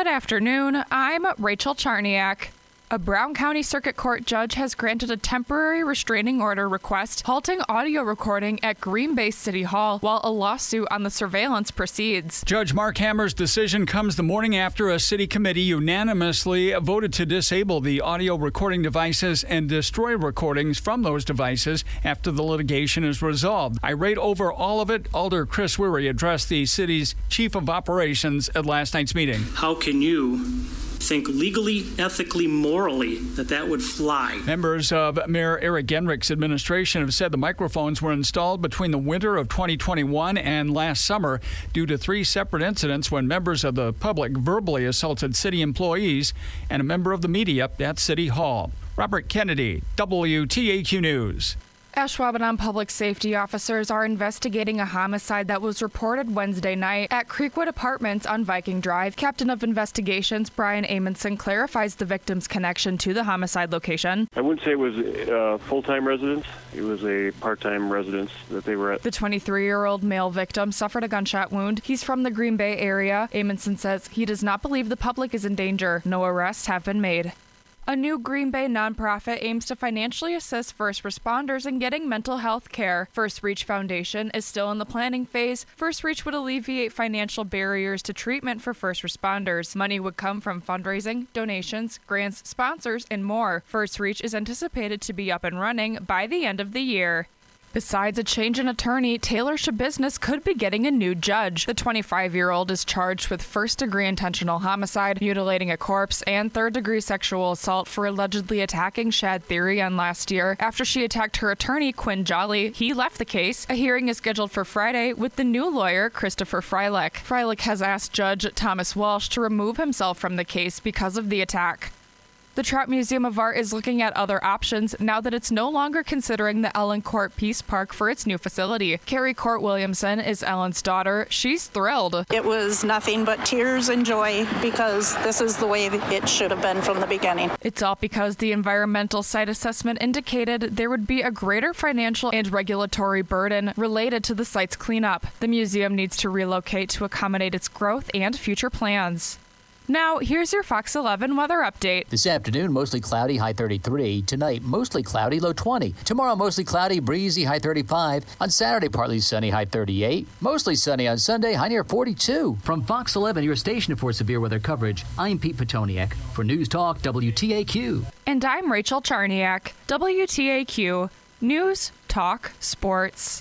Good afternoon. I'm Rachel Charniak. A Brown County Circuit Court judge has granted a temporary restraining order request halting audio recording at Green Bay City Hall while a lawsuit on the surveillance proceeds. Judge Mark Hammer's decision comes the morning after a city committee unanimously voted to disable the audio recording devices and destroy recordings from those devices after the litigation is resolved. I Irate over all of it, Alder Chris Wery addressed the city's chief of operations at last night's meeting. How can you think legally, ethically, morally that that would fly. Members of Mayor Eric Genrich's administration have said the microphones were installed between the winter of 2021 and last summer due to three separate incidents when members of the public verbally assaulted city employees and a member of the media at City Hall. Robert Kennedy, WTAQ News. Ashwaubenon public safety officers are investigating a homicide that was reported Wednesday night at Creekwood Apartments on Viking Drive. Captain of Investigations Brian Amundson clarifies the victim's connection to the homicide location. I wouldn't say it was a uh, full-time residence. It was a part-time residence that they were at. The 23-year-old male victim suffered a gunshot wound. He's from the Green Bay area. Amundson says he does not believe the public is in danger. No arrests have been made. A new Green Bay nonprofit aims to financially assist first responders in getting mental health care. First Reach Foundation is still in the planning phase. First Reach would alleviate financial barriers to treatment for first responders. Money would come from fundraising, donations, grants, sponsors, and more. First Reach is anticipated to be up and running by the end of the year. Besides a change in attorney, Taylor Schabusiness could be getting a new judge. The 25 year old is charged with first degree intentional homicide, mutilating a corpse, and third degree sexual assault for allegedly attacking Shad Thyrion last year. After she attacked her attorney, Quinn Jolly, he left the case. A hearing is scheduled for Friday with the new lawyer, Christopher Freilich. Freilich has asked Judge Thomas Walsh to remove himself from the case because of the attack. The Trout Museum of Art is looking at other options now that it's no longer considering the Ellen Kort Peace Park for its new facility. Carrie Kort Williamson is Ellen's daughter. She's thrilled. It was nothing but tears and joy because this is the way it should have been from the beginning. It's all because the environmental site assessment indicated there would be a greater financial and regulatory burden related to the site's cleanup. The museum needs to relocate to accommodate its growth and future plans. Now, here's your Fox 11 weather update. This afternoon, mostly cloudy, high 33. Tonight, mostly cloudy, low 20. Tomorrow, mostly cloudy, breezy, high 35. On Saturday, partly sunny, high 38. Mostly sunny on Sunday, high near 42. From Fox 11, your station for severe weather coverage, I'm Pete Petoniak for News Talk WTAQ. And I'm Rachel Charniak, WTAQ News Talk Sports.